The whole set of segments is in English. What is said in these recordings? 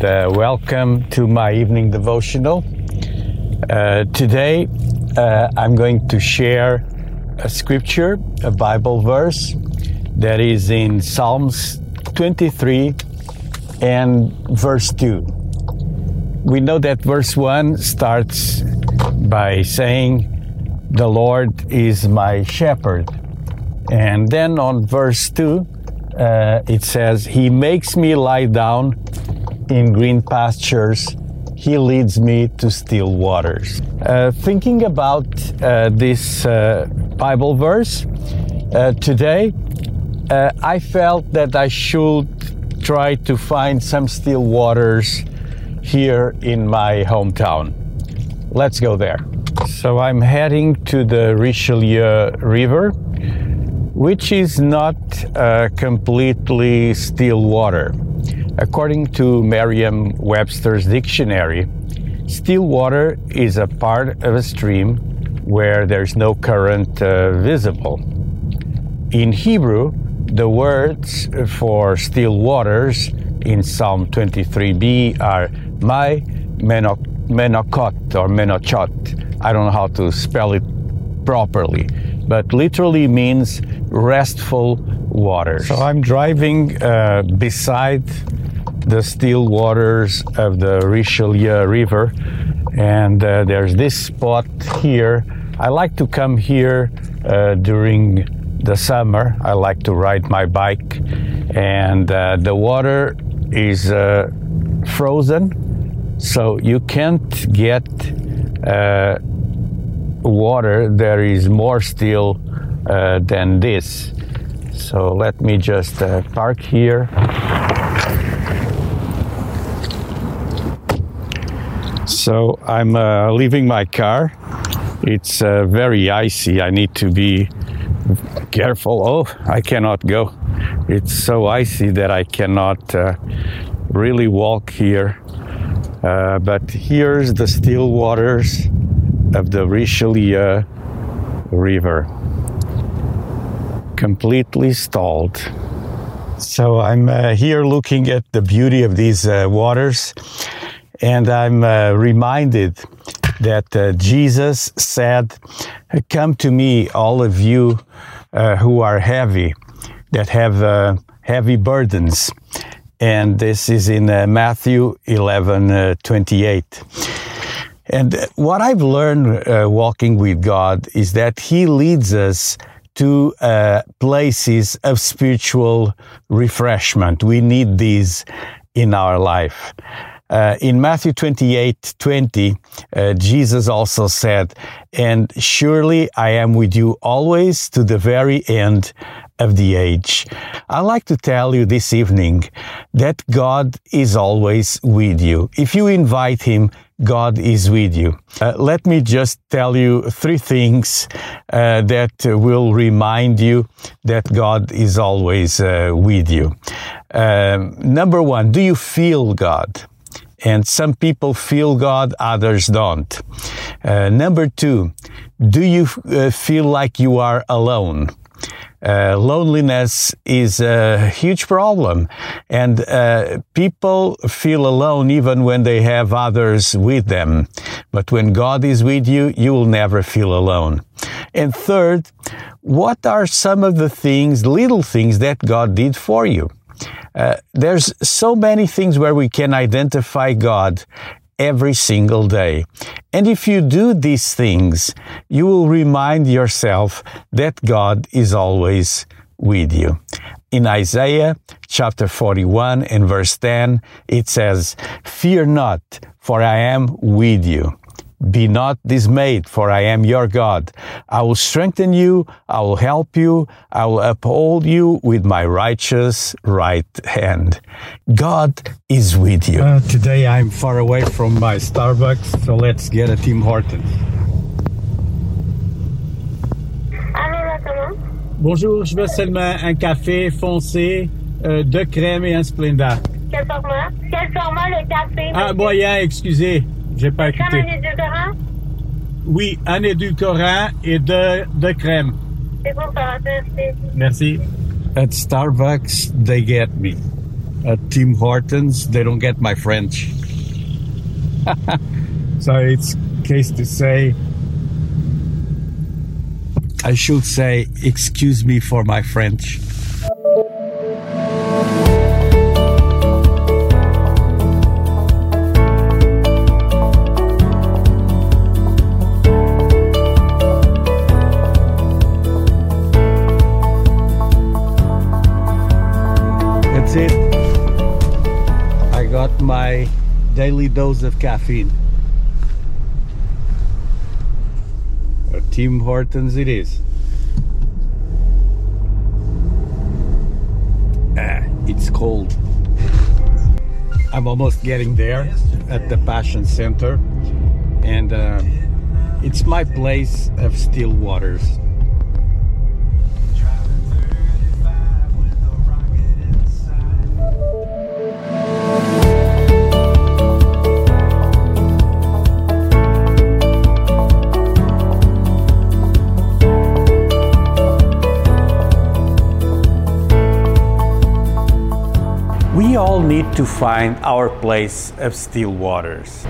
and uh, welcome to my evening devotional. Uh, today, uh, I'm going to share a scripture, a Bible verse that is in Psalms 23 and verse 2. We know that verse 1 starts by saying, The Lord is my shepherd. And then on verse 2, uh, it says, He makes me lie down in green pastures. He leads me to still waters. Uh, thinking about uh, this uh, Bible verse uh, today, uh, I felt that I should try to find some still waters here in my hometown. Let's go there. So I'm heading to the Richelieu River which is not uh, completely still water. According to Merriam Webster's dictionary, still water is a part of a stream where there's no current uh, visible. In Hebrew, the words for still waters in Psalm 23b are my menokot or menochot. I don't know how to spell it properly, but literally means restful waters. So I'm driving uh, beside the still waters of the Richelieu River, and uh, there's this spot here. I like to come here uh, during the summer. I like to ride my bike, and uh, the water is uh, frozen, so you can't get uh, water. There is more still uh, than this. So let me just uh, park here. So I'm uh, leaving my car. It's uh, very icy. I need to be careful. Oh, I cannot go. It's so icy that I cannot uh, really walk here. Uh, but here's the still waters of the Richelieu River completely stalled. So I'm uh, here looking at the beauty of these uh, waters, and I'm uh, reminded that uh, Jesus said, Come to me, all of you uh, who are heavy, that have uh, heavy burdens. And this is in Matthew 11 28. And what I've learned walking with God is that He leads us to uh, places of spiritual refreshment. We need these in our life. Uh, in Matthew 28 20, uh, Jesus also said, And surely I am with you always to the very end of the age. I'd like to tell you this evening that God is always with you. If you invite Him, God is with you. Uh, let me just tell you three things uh, that will remind you that God is always uh, with you. Um, number one, do you feel God? And some people feel God, others don't. Uh, number two, do you uh, feel like you are alone? Uh, loneliness is a huge problem, and uh, people feel alone even when they have others with them. But when God is with you, you will never feel alone. And third, what are some of the things, little things that God did for you? Uh, there's so many things where we can identify God every single day. And if you do these things, you will remind yourself that God is always with you. In Isaiah chapter 41 and verse 10, it says, Fear not, for I am with you. Be not dismayed, for I am your God. I will strengthen you, I will help you, I will uphold you with my righteous right hand. God is with you. Uh, today I'm far away from my Starbucks, so let's get a Tim Hortons. Bonjour, je veux seulement un café foncé, euh, de crème et un Splenda. Quel format? Quel format le café? Ah, moyen, excusez. J'ai pas écouté. Un édulcorant? Oui, un édulcorant et de, de crème. C'est bon, ça Merci. At Starbucks, they get me. at Tim Hortons, they don't get my French. so it's case to say, I should say, excuse me for my French. Daily dose of caffeine. At Tim Hortons it is. Ah, it's cold. I'm almost getting there at the Passion Center, and uh, it's my place of still waters. Need to find our place of still waters.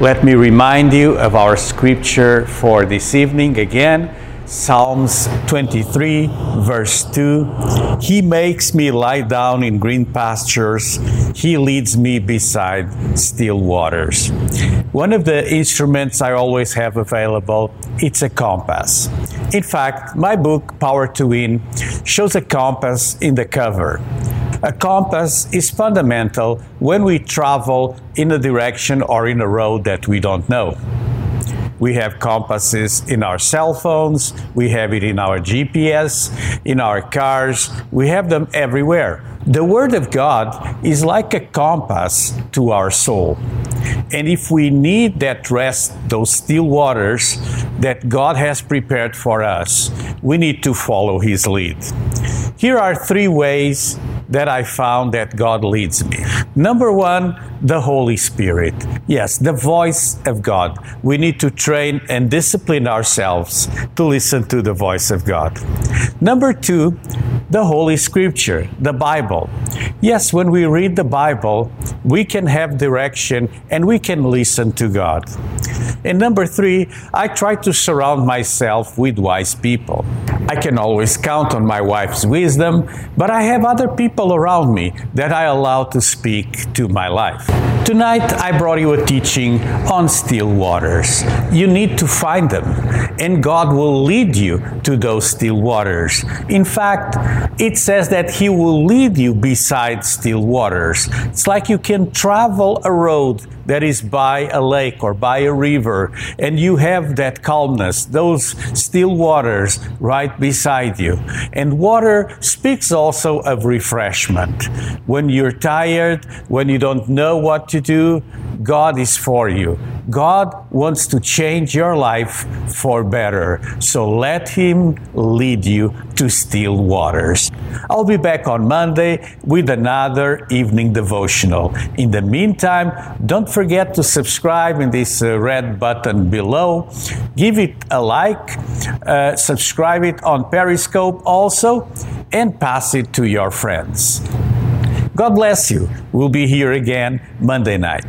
Let me remind you of our scripture for this evening again Psalms 23, verse 2. He makes me lie down in green pastures, He leads me beside still waters. One of the instruments I always have available it's a compass. In fact, my book Power to Win shows a compass in the cover. A compass is fundamental when we travel in a direction or in a road that we don't know. We have compasses in our cell phones, we have it in our GPS, in our cars, we have them everywhere. The Word of God is like a compass to our soul. And if we need that rest, those still waters that God has prepared for us, we need to follow His lead. Here are three ways that I found that God leads me. Number one, the Holy Spirit. Yes, the voice of God. We need to train and discipline ourselves to listen to the voice of God. Number two, the Holy Scripture, the Bible. Yes, when we read the Bible, we can have direction and we can listen to God. And number three, I try to surround myself with wise people. I can always count on my wife's wisdom, but I have other people around me that I allow to speak to my life. Tonight, I brought you a teaching on still waters. You need to find them, and God will lead you to those still waters. In fact, it says that He will lead you beside still waters. It's like you can travel a road that is by a lake or by a river, and you have that calmness, those still waters right beside you. And water speaks also of refreshment. When you're tired, when you don't know what to do, God is for you. God wants to change your life for better. So let Him lead you to still waters. I'll be back on Monday with another evening devotional. In the meantime, don't forget to subscribe in this uh, red button below. Give it a like, uh, subscribe it on Periscope also, and pass it to your friends. God bless you. We'll be here again Monday night.